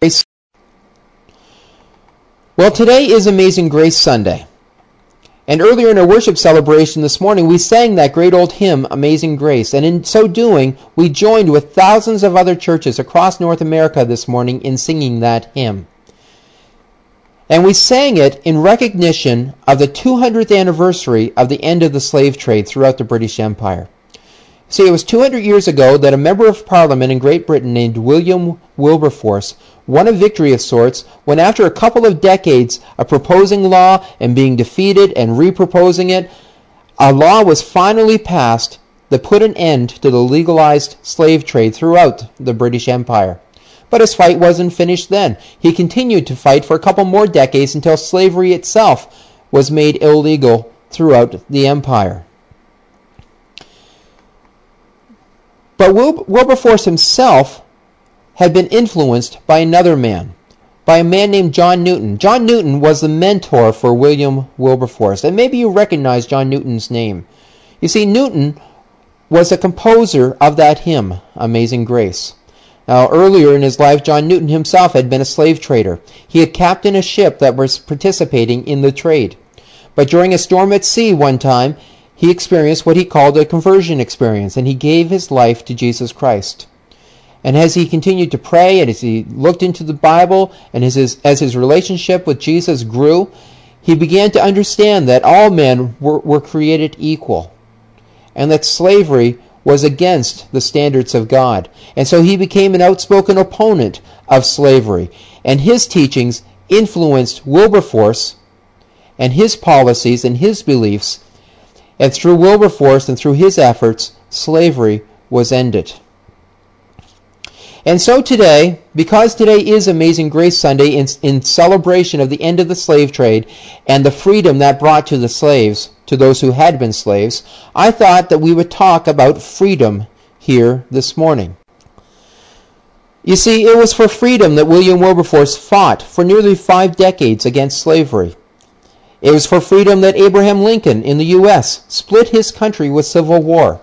Grace. Well, today is Amazing Grace Sunday. And earlier in our worship celebration this morning, we sang that great old hymn, Amazing Grace. And in so doing, we joined with thousands of other churches across North America this morning in singing that hymn. And we sang it in recognition of the 200th anniversary of the end of the slave trade throughout the British Empire. See, it was 200 years ago that a member of parliament in Great Britain named William Wilberforce won a victory of sorts when, after a couple of decades of proposing law and being defeated and reproposing it, a law was finally passed that put an end to the legalized slave trade throughout the British Empire. But his fight wasn't finished then. He continued to fight for a couple more decades until slavery itself was made illegal throughout the empire. But Wilberforce himself had been influenced by another man, by a man named John Newton. John Newton was the mentor for William Wilberforce, and maybe you recognize John Newton's name. You see, Newton was a composer of that hymn, Amazing Grace. Now, earlier in his life, John Newton himself had been a slave trader. He had captained a ship that was participating in the trade. But during a storm at sea one time, he experienced what he called a conversion experience, and he gave his life to Jesus Christ. And as he continued to pray, and as he looked into the Bible, and as his, as his relationship with Jesus grew, he began to understand that all men were, were created equal, and that slavery was against the standards of God. And so he became an outspoken opponent of slavery, and his teachings influenced Wilberforce and his policies and his beliefs and through Wilberforce and through his efforts, slavery was ended. And so today, because today is Amazing Grace Sunday in, in, celebration of the end of the slave trade and the freedom that brought to the slaves, to those who had been slaves, I thought that we would talk about freedom here this morning. You see, it was for freedom that William Wilberforce fought for nearly five decades against slavery. It was for freedom that Abraham Lincoln in the U.S. split his country with civil war.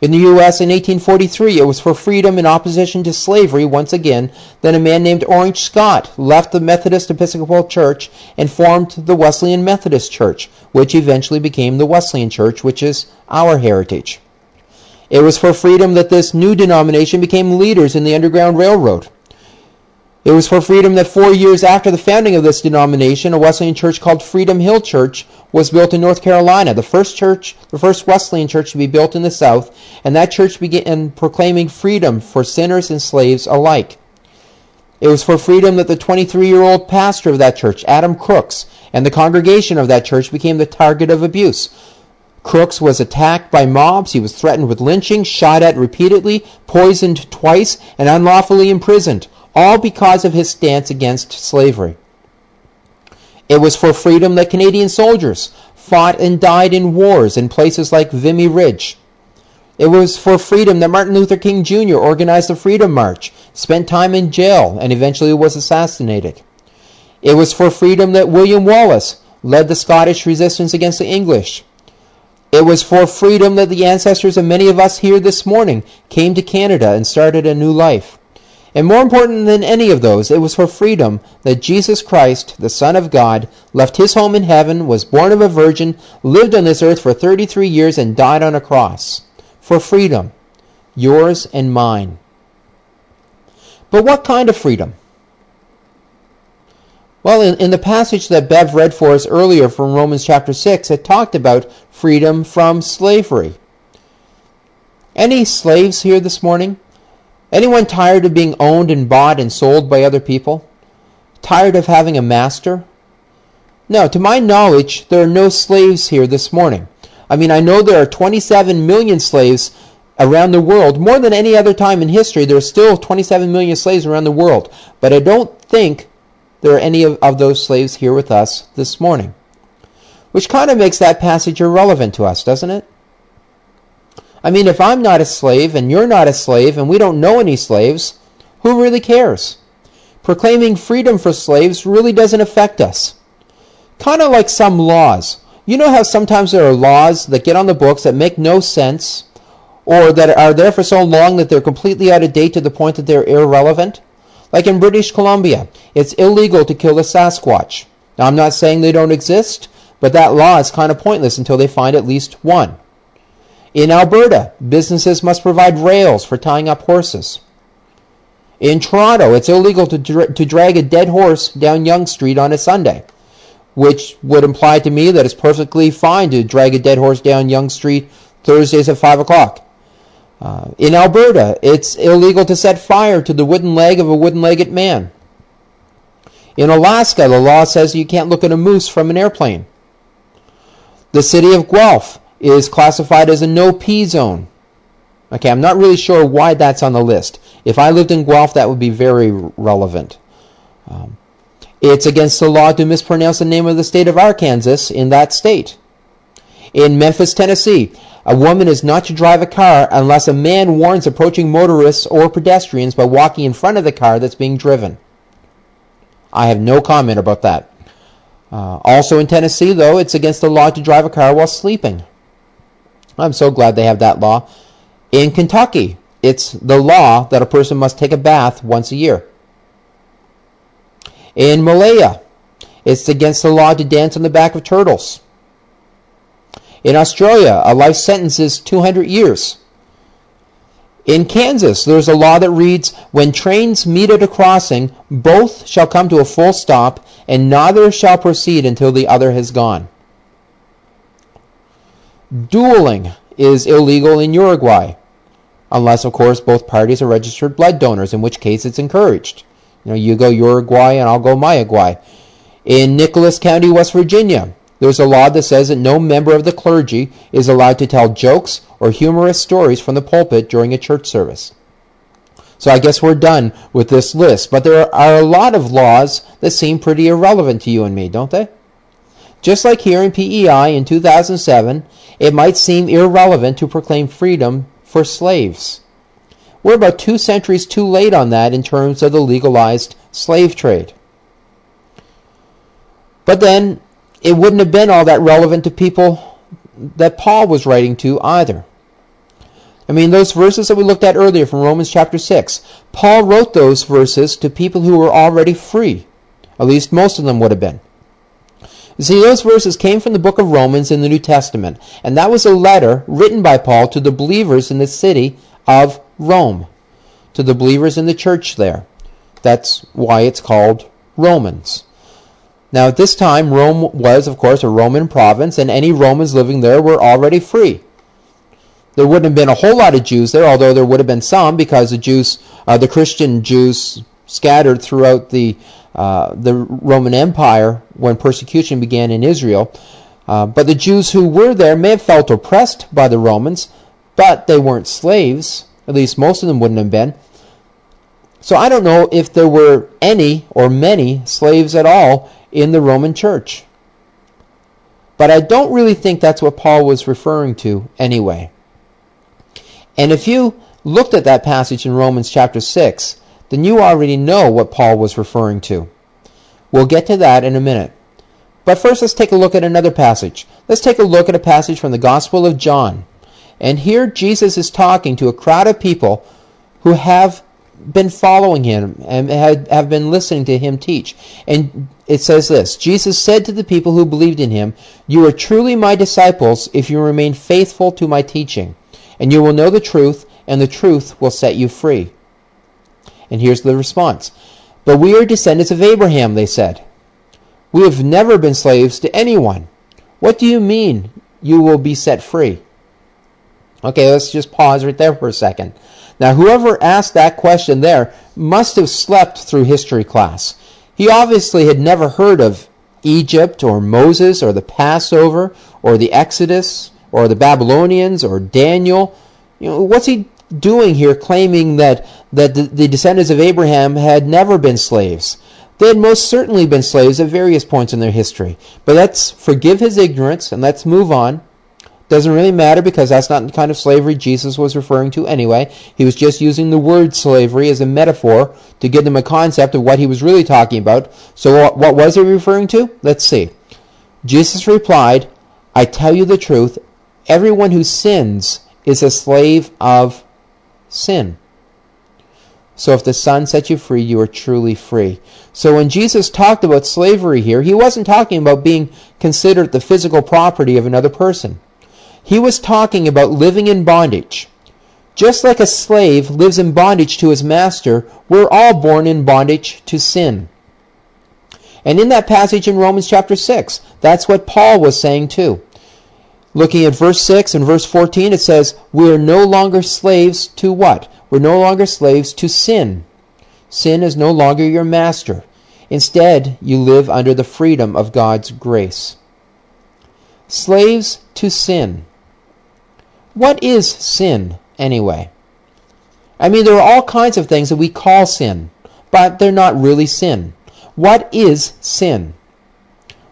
In the U.S. in 1843, it was for freedom in opposition to slavery once again that a man named Orange Scott left the Methodist Episcopal Church and formed the Wesleyan Methodist Church, which eventually became the Wesleyan Church, which is our heritage. It was for freedom that this new denomination became leaders in the Underground Railroad. It was for freedom that four years after the founding of this denomination, a Wesleyan church called Freedom Hill Church was built in North Carolina, the first church, the first Wesleyan church to be built in the South, and that church began proclaiming freedom for sinners and slaves alike. It was for freedom that the 23-year-old pastor of that church, Adam Crooks, and the congregation of that church became the target of abuse. Crooks was attacked by mobs. He was threatened with lynching, shot at repeatedly, poisoned twice, and unlawfully imprisoned all because of his stance against slavery. It was for freedom that Canadian soldiers fought and died in wars in places like Vimy Ridge. It was for freedom that Martin Luther King Jr. organized the Freedom March, spent time in jail, and eventually was assassinated. It was for freedom that William Wallace led the Scottish resistance against the English. It was for freedom that the ancestors of many of us here this morning came to Canada and started a new life. And more important than any of those, it was for freedom that Jesus Christ, the Son of God, left his home in heaven, was born of a virgin, lived on this earth for 33 years, and died on a cross. For freedom. Yours and mine. But what kind of freedom? Well, in, in the passage that Bev read for us earlier from Romans chapter 6, it talked about freedom from slavery. Any slaves here this morning? Anyone tired of being owned and bought and sold by other people? Tired of having a master? No, to my knowledge, there are no slaves here this morning. I mean, I know there are 27 million slaves around the world. More than any other time in history, there are still 27 million slaves around the world. But I don't think there are any of, of those slaves here with us this morning. Which kind of makes that passage irrelevant to us, doesn't it? I mean, if I'm not a slave and you're not a slave and we don't know any slaves, who really cares? Proclaiming freedom for slaves really doesn't affect us. Kind of like some laws. You know how sometimes there are laws that get on the books that make no sense or that are there for so long that they're completely out of date to the point that they're irrelevant? Like in British Columbia, it's illegal to kill a Sasquatch. Now, I'm not saying they don't exist, but that law is kind of pointless until they find at least one. In Alberta, businesses must provide rails for tying up horses. In Toronto, it's illegal to, dra- to drag a dead horse down Yonge Street on a Sunday, which would imply to me that it's perfectly fine to drag a dead horse down Yonge Street Thursdays at 5 o'clock. Uh, in Alberta, it's illegal to set fire to the wooden leg of a wooden legged man. In Alaska, the law says you can't look at a moose from an airplane. The city of Guelph is classified as a no P zone. Okay, I'm not really sure why that's on the list. If I lived in Guelph, that would be very relevant. Um, it's against the law to mispronounce the name of the state of Arkansas in that state. In Memphis, Tennessee, a woman is not to drive a car unless a man warns approaching motorists or pedestrians by walking in front of the car that's being driven. I have no comment about that. Uh, also in Tennessee, though, it's against the law to drive a car while sleeping. I'm so glad they have that law. In Kentucky, it's the law that a person must take a bath once a year. In Malaya, it's against the law to dance on the back of turtles. In Australia, a life sentence is 200 years. In Kansas, there's a law that reads, When trains meet at a crossing, both shall come to a full stop, and neither shall proceed until the other has gone. Dueling is illegal in Uruguay, unless, of course, both parties are registered blood donors, in which case it's encouraged. You know, you go Uruguay and I'll go Mayagüey. In Nicholas County, West Virginia, there's a law that says that no member of the clergy is allowed to tell jokes or humorous stories from the pulpit during a church service. So I guess we're done with this list. But there are a lot of laws that seem pretty irrelevant to you and me, don't they? Just like here in PEI in 2007, it might seem irrelevant to proclaim freedom for slaves. We're about two centuries too late on that in terms of the legalized slave trade. But then it wouldn't have been all that relevant to people that Paul was writing to either. I mean, those verses that we looked at earlier from Romans chapter 6, Paul wrote those verses to people who were already free. At least most of them would have been. You see, those verses came from the book of Romans in the New Testament, and that was a letter written by Paul to the believers in the city of Rome, to the believers in the church there. That's why it's called Romans. Now, at this time, Rome was, of course, a Roman province, and any Romans living there were already free. There wouldn't have been a whole lot of Jews there, although there would have been some because the Jews, uh, the Christian Jews, scattered throughout the uh, the Roman Empire when persecution began in Israel. Uh, but the Jews who were there may have felt oppressed by the Romans, but they weren't slaves. At least most of them wouldn't have been. So I don't know if there were any or many slaves at all in the Roman church. But I don't really think that's what Paul was referring to anyway. And if you looked at that passage in Romans chapter 6, then you already know what Paul was referring to. We'll get to that in a minute. But first, let's take a look at another passage. Let's take a look at a passage from the Gospel of John. And here Jesus is talking to a crowd of people who have been following him and have been listening to him teach. And it says this Jesus said to the people who believed in him, You are truly my disciples if you remain faithful to my teaching, and you will know the truth, and the truth will set you free. And here's the response But we are descendants of Abraham, they said. We have never been slaves to anyone. What do you mean you will be set free? Okay, let's just pause right there for a second. Now, whoever asked that question there must have slept through history class. He obviously had never heard of Egypt or Moses or the Passover or the Exodus or the Babylonians or Daniel. You know, what's he doing here claiming that, that the, the descendants of Abraham had never been slaves? They had most certainly been slaves at various points in their history. But let's forgive his ignorance and let's move on. Doesn't really matter because that's not the kind of slavery Jesus was referring to anyway. He was just using the word slavery as a metaphor to give them a concept of what he was really talking about. So what was he referring to? Let's see. Jesus replied, I tell you the truth, everyone who sins is a slave of sin. So if the Son sets you free, you are truly free. So when Jesus talked about slavery here, he wasn't talking about being considered the physical property of another person. He was talking about living in bondage. Just like a slave lives in bondage to his master, we're all born in bondage to sin. And in that passage in Romans chapter 6, that's what Paul was saying too. Looking at verse 6 and verse 14, it says, We are no longer slaves to what? We're no longer slaves to sin. Sin is no longer your master. Instead, you live under the freedom of God's grace. Slaves to sin. What is sin, anyway? I mean, there are all kinds of things that we call sin, but they're not really sin. What is sin?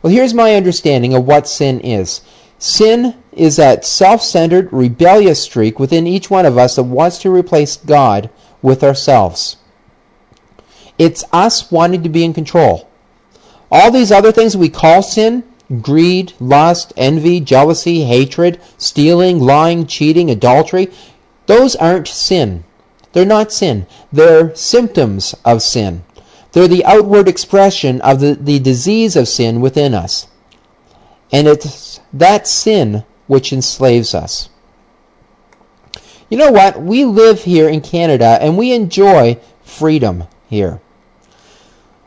Well, here's my understanding of what sin is. Sin is that self-centered, rebellious streak within each one of us that wants to replace God with ourselves. It's us wanting to be in control. All these other things we call sin, greed, lust, envy, jealousy, hatred, stealing, lying, cheating, adultery, those aren't sin. They're not sin. They're symptoms of sin. They're the outward expression of the, the disease of sin within us. And it's that sin which enslaves us. You know what? We live here in Canada and we enjoy freedom here.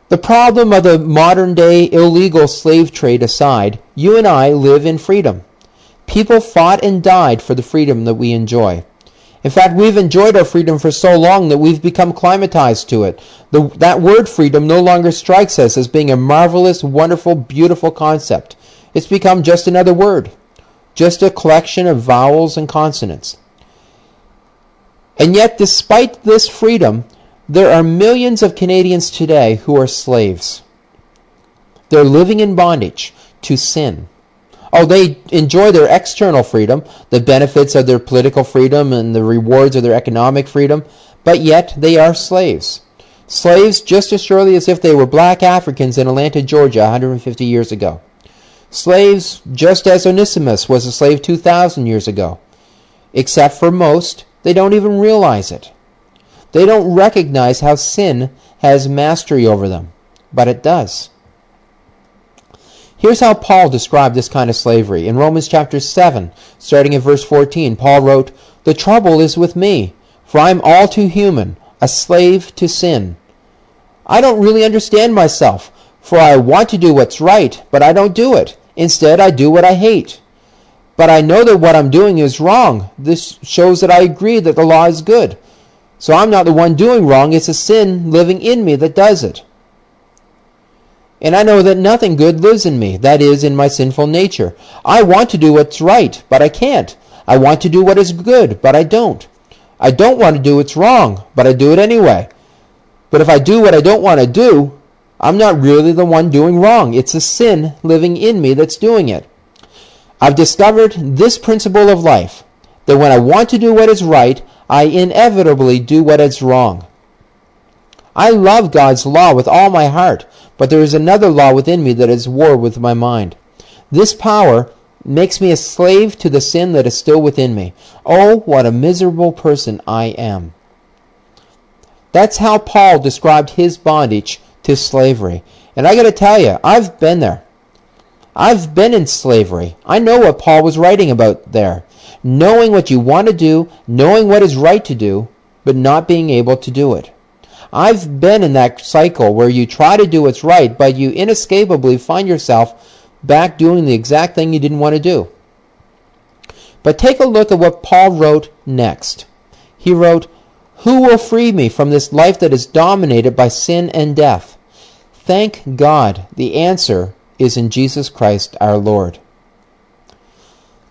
The problem of the modern day illegal slave trade aside, you and I live in freedom. People fought and died for the freedom that we enjoy. In fact, we've enjoyed our freedom for so long that we've become climatized to it. The, that word freedom no longer strikes us as being a marvelous, wonderful, beautiful concept. It's become just another word, just a collection of vowels and consonants. And yet, despite this freedom, there are millions of Canadians today who are slaves. They're living in bondage to sin. Oh, they enjoy their external freedom, the benefits of their political freedom and the rewards of their economic freedom, but yet they are slaves. Slaves just as surely as if they were black Africans in Atlanta, Georgia 150 years ago. Slaves just as Onesimus was a slave 2,000 years ago. Except for most, they don't even realize it. They don't recognize how sin has mastery over them, but it does. Here's how Paul described this kind of slavery. In Romans chapter 7, starting at verse 14, Paul wrote, The trouble is with me, for I am all too human, a slave to sin. I don't really understand myself, for I want to do what's right, but I don't do it. Instead, I do what I hate. But I know that what I'm doing is wrong. This shows that I agree that the law is good. So I'm not the one doing wrong, it's a sin living in me that does it. And I know that nothing good lives in me, that is, in my sinful nature. I want to do what's right, but I can't. I want to do what is good, but I don't. I don't want to do what's wrong, but I do it anyway. But if I do what I don't want to do, I'm not really the one doing wrong. It's a sin living in me that's doing it. I've discovered this principle of life, that when I want to do what is right, I inevitably do what is wrong. I love God's law with all my heart, but there is another law within me that is war with my mind. This power makes me a slave to the sin that is still within me. Oh, what a miserable person I am. That's how Paul described his bondage to slavery. And I got to tell you, I've been there. I've been in slavery. I know what Paul was writing about there knowing what you want to do, knowing what is right to do, but not being able to do it. I've been in that cycle where you try to do what's right, but you inescapably find yourself back doing the exact thing you didn't want to do. But take a look at what Paul wrote next. He wrote, Who will free me from this life that is dominated by sin and death? Thank God, the answer is in Jesus Christ our Lord.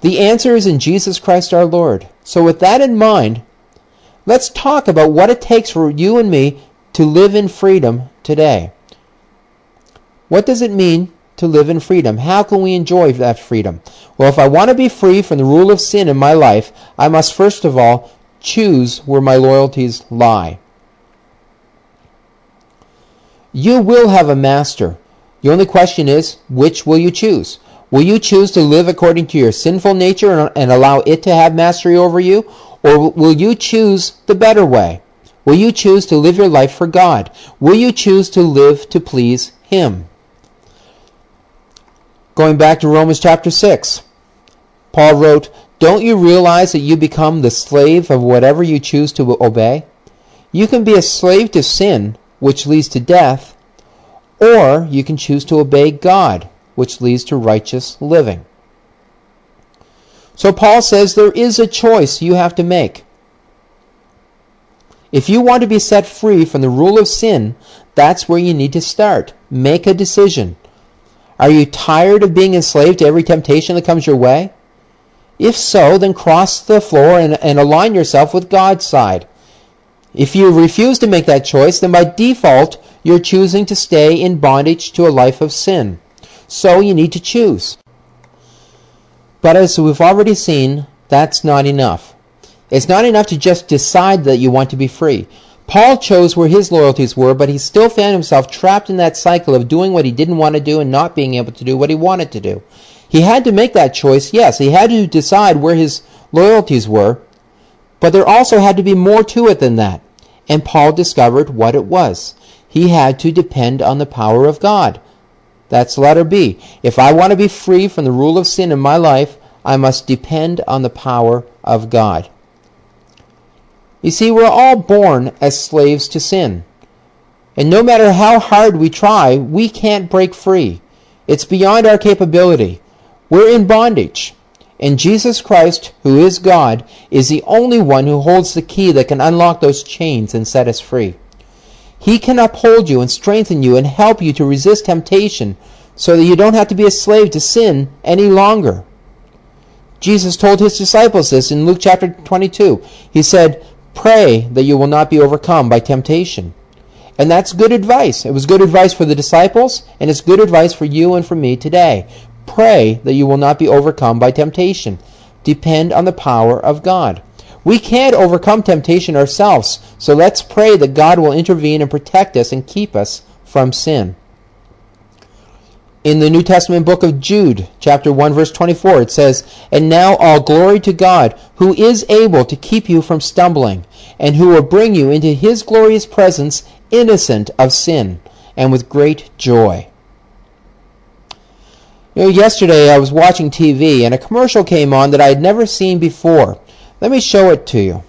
The answer is in Jesus Christ our Lord. So with that in mind, let's talk about what it takes for you and me to live in freedom today. What does it mean to live in freedom? How can we enjoy that freedom? Well, if I want to be free from the rule of sin in my life, I must first of all choose where my loyalties lie. You will have a master. The only question is, which will you choose? Will you choose to live according to your sinful nature and allow it to have mastery over you? Or will you choose the better way, Will you choose to live your life for God? Will you choose to live to please Him? Going back to Romans chapter 6, Paul wrote, Don't you realize that you become the slave of whatever you choose to obey? You can be a slave to sin, which leads to death, or you can choose to obey God, which leads to righteous living. So Paul says there is a choice you have to make. If you want to be set free from the rule of sin, that's where you need to start. Make a decision. Are you tired of being enslaved to every temptation that comes your way? If so, then cross the floor and, and align yourself with God's side. If you refuse to make that choice, then by default, you're choosing to stay in bondage to a life of sin. So you need to choose. But as we've already seen, that's not enough. It's not enough to just decide that you want to be free. Paul chose where his loyalties were, but he still found himself trapped in that cycle of doing what he didn't want to do and not being able to do what he wanted to do. He had to make that choice, yes. He had to decide where his loyalties were, but there also had to be more to it than that. And Paul discovered what it was. He had to depend on the power of God. That's letter B. If I want to be free from the rule of sin in my life, I must depend on the power of God. You see, we're all born as slaves to sin. And no matter how hard we try, we can't break free. It's beyond our capability. We're in bondage. And Jesus Christ, who is God, is the only one who holds the key that can unlock those chains and set us free. He can uphold you and strengthen you and help you to resist temptation so that you don't have to be a slave to sin any longer. Jesus told his disciples this in Luke chapter 22. He said, Pray that you will not be overcome by temptation. And that's good advice. It was good advice for the disciples, and it's good advice for you and for me today. Pray that you will not be overcome by temptation. Depend on the power of God. We can't overcome temptation ourselves, so let's pray that God will intervene and protect us and keep us from sin. In the New Testament book of Jude, chapter 1 verse 24, it says, "And now all glory to God, who is able to keep you from stumbling, and who will bring you into his glorious presence innocent of sin, and with great joy." You know, yesterday I was watching TV and a commercial came on that I had never seen before. Let me show it to you.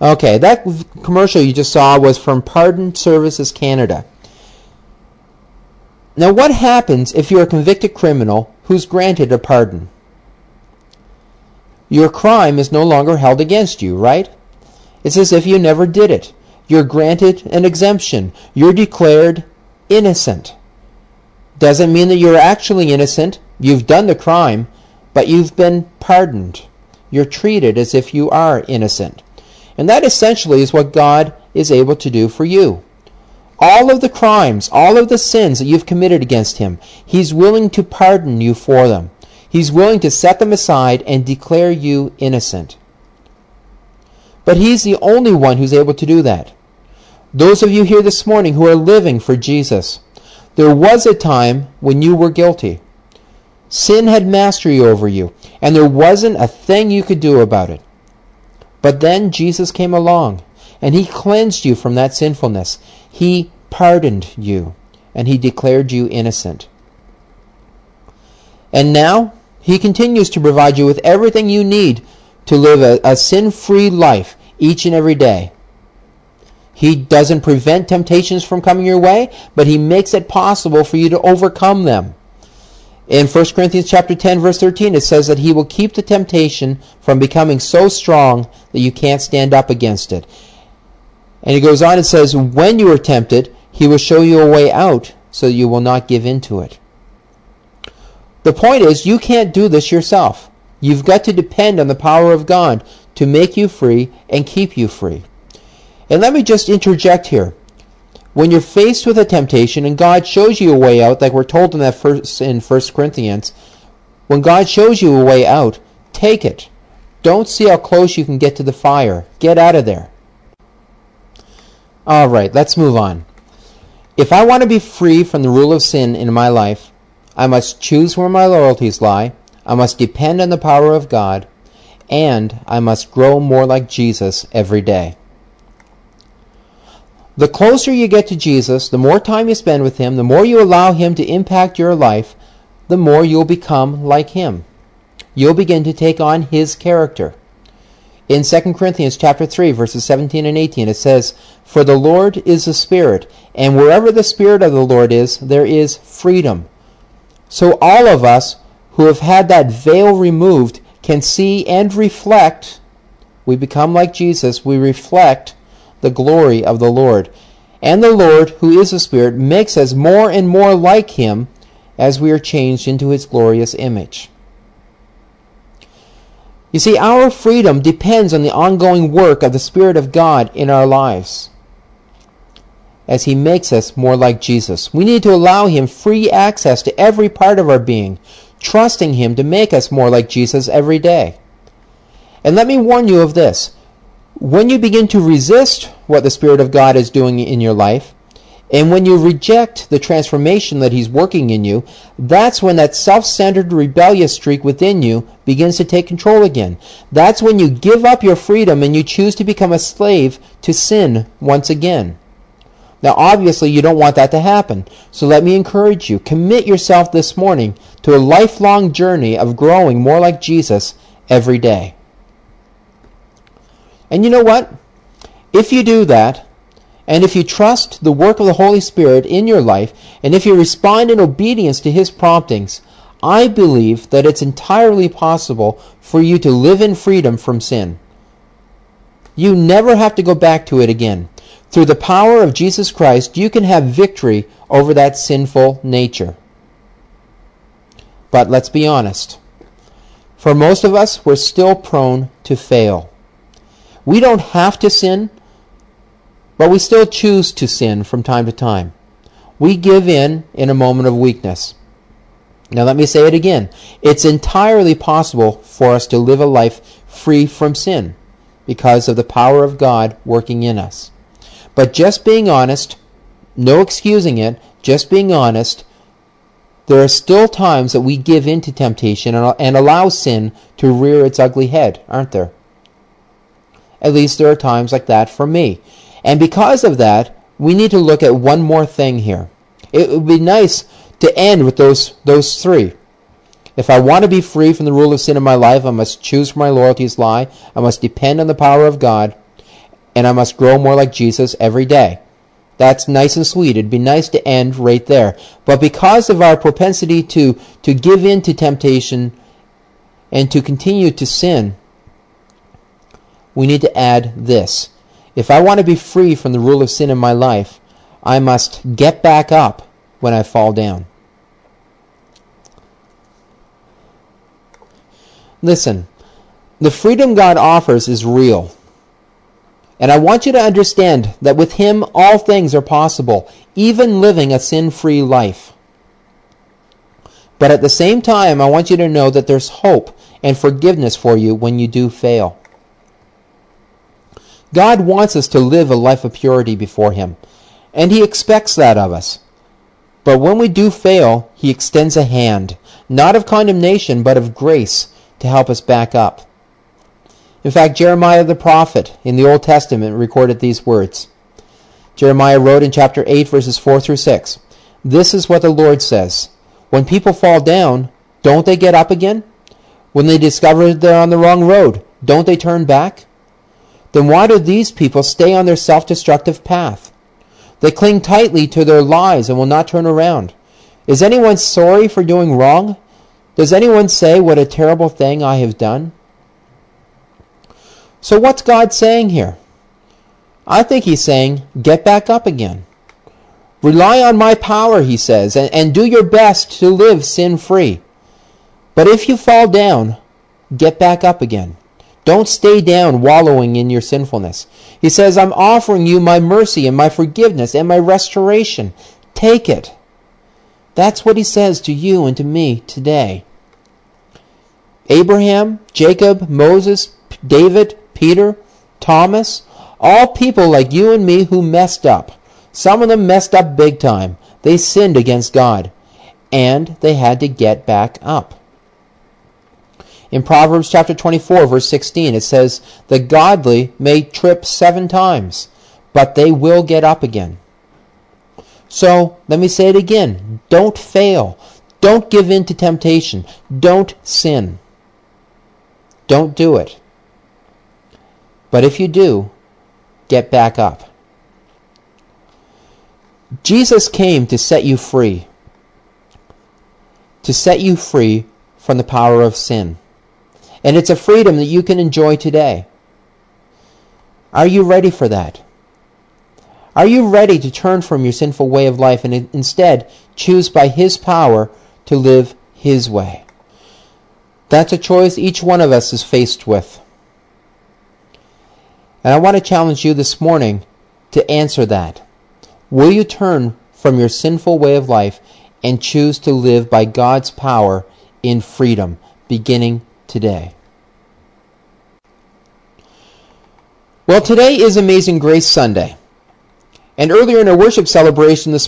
Okay, that commercial you just saw was from Pardon Services Canada. Now, what happens if you're a convicted criminal who's granted a pardon? Your crime is no longer held against you, right? It's as if you never did it. You're granted an exemption. You're declared innocent. Doesn't mean that you're actually innocent. You've done the crime, but you've been pardoned. You're treated as if you are innocent. And that essentially is what God is able to do for you all of the crimes, all of the sins that you've committed against him, he's willing to pardon you for them. He's willing to set them aside and declare you innocent. But he's the only one who's able to do that. Those of you here this morning who are living for Jesus, there was a time when you were guilty. Sin had mastery over you, and there wasn't a thing you could do about it. But then Jesus came along, and he cleansed you from that sinfulness. He pardoned you, and he declared you innocent. And now, he continues to provide you with everything you need to live a, a sin-free life each and every day. He doesn't prevent temptations from coming your way, but he makes it possible for you to overcome them. In 1 Corinthians chapter 10 verse 13 it says that he will keep the temptation from becoming so strong that you can't stand up against it. And he goes on and says, When you are tempted, he will show you a way out so you will not give in to it. The point is, you can't do this yourself. You've got to depend on the power of God to make you free and keep you free. And let me just interject here. When you're faced with a temptation and God shows you a way out, like we're told in that first in 1 Corinthians, when God shows you a way out, take it. Don't see how close you can get to the fire. Get out of there. All right, let's move on. If I want to be free from the rule of sin in my life, I must choose where my loyalties lie. I must depend on the power of God. and I must grow more like Jesus every day. The closer you get to Jesus, the more time you spend with him, the more you allow him to impact your life, the more you'll become like him. You'll begin to take on his character. In 2 Corinthians chapter 3 verses 17 and 18 it says, "For the Lord is the Spirit, and wherever the Spirit of the Lord is, there is freedom." So all of us who have had that veil removed can see and reflect we become like Jesus, we reflect the glory of the Lord. And the Lord, who is the Spirit, makes us more and more like him as we are changed into his glorious image. You see, our freedom depends on the ongoing work of the Spirit of God in our lives as he makes us more like Jesus. We need to allow him free access to every part of our being, trusting him to make us more like Jesus every day. And let me warn you of this. When you begin to resist what the Spirit of God is doing in your life, and when you reject the transformation that He's working in you, that's when that self centered rebellious streak within you begins to take control again. That's when you give up your freedom and you choose to become a slave to sin once again. Now, obviously, you don't want that to happen. So let me encourage you. Commit yourself this morning to a lifelong journey of growing more like Jesus every day. And you know what? If you do that, and if you trust the work of the Holy Spirit in your life, and if you respond in obedience to His promptings, I believe that it's entirely possible for you to live in freedom from sin. You never have to go back to it again. Through the power of Jesus Christ, you can have victory over that sinful nature. But let's be honest. For most of us, we're still prone to fail. We don't have to sin, but we still choose to sin from time to time. We give in in a moment of weakness. Now let me say it again. It's entirely possible for us to live a life free from sin because of the power of God working in us. But just being honest, no excusing it, just being honest, there are still times that we give in to temptation and allow sin to rear its ugly head, aren't there? At least there are times like that for me. And because of that, we need to look at one more thing here. It would be nice to end with those, those three. If I want to be free from the rule of sin in my life, I must choose where my loyalties lie. I must depend on the power of God. And I must grow more like Jesus every day. That's nice and sweet. It'd be nice to end right there. But because of our propensity to, to give in to temptation and to continue to sin, we need to add this. If I want to be free from the rule of sin in my life, I must get back up when I fall down. Listen, the freedom God offers is real. And I want you to understand that with Him all things are possible, even living a sin free life. But at the same time, I want you to know that there's hope and forgiveness for you when you do fail. God wants us to live a life of purity before Him, and He expects that of us. But when we do fail, He extends a hand, not of condemnation, but of grace, to help us back up. In fact, Jeremiah the prophet in the Old Testament recorded these words. Jeremiah wrote in chapter 8, verses 4 through 6 This is what the Lord says When people fall down, don't they get up again? When they discover they're on the wrong road, don't they turn back? Then why do these people stay on their self destructive path? They cling tightly to their lies and will not turn around. Is anyone sorry for doing wrong? Does anyone say, What a terrible thing I have done? So, what's God saying here? I think he's saying, Get back up again. Rely on my power, he says, and, and do your best to live sin free. But if you fall down, get back up again. Don't stay down wallowing in your sinfulness. He says, I'm offering you my mercy and my forgiveness and my restoration. Take it. That's what he says to you and to me today. Abraham, Jacob, Moses, David, Peter, Thomas, all people like you and me who messed up. Some of them messed up big time. They sinned against God. And they had to get back up. In Proverbs chapter 24, verse 16, it says, The godly may trip seven times, but they will get up again. So, let me say it again. Don't fail. Don't give in to temptation. Don't sin. Don't do it. But if you do, get back up. Jesus came to set you free. To set you free from the power of sin. And it's a freedom that you can enjoy today. Are you ready for that? Are you ready to turn from your sinful way of life and instead choose by His power to live His way? That's a choice each one of us is faced with. And I want to challenge you this morning to answer that. Will you turn from your sinful way of life and choose to live by God's power in freedom, beginning today? Well, today is Amazing Grace Sunday. And earlier in our worship celebration this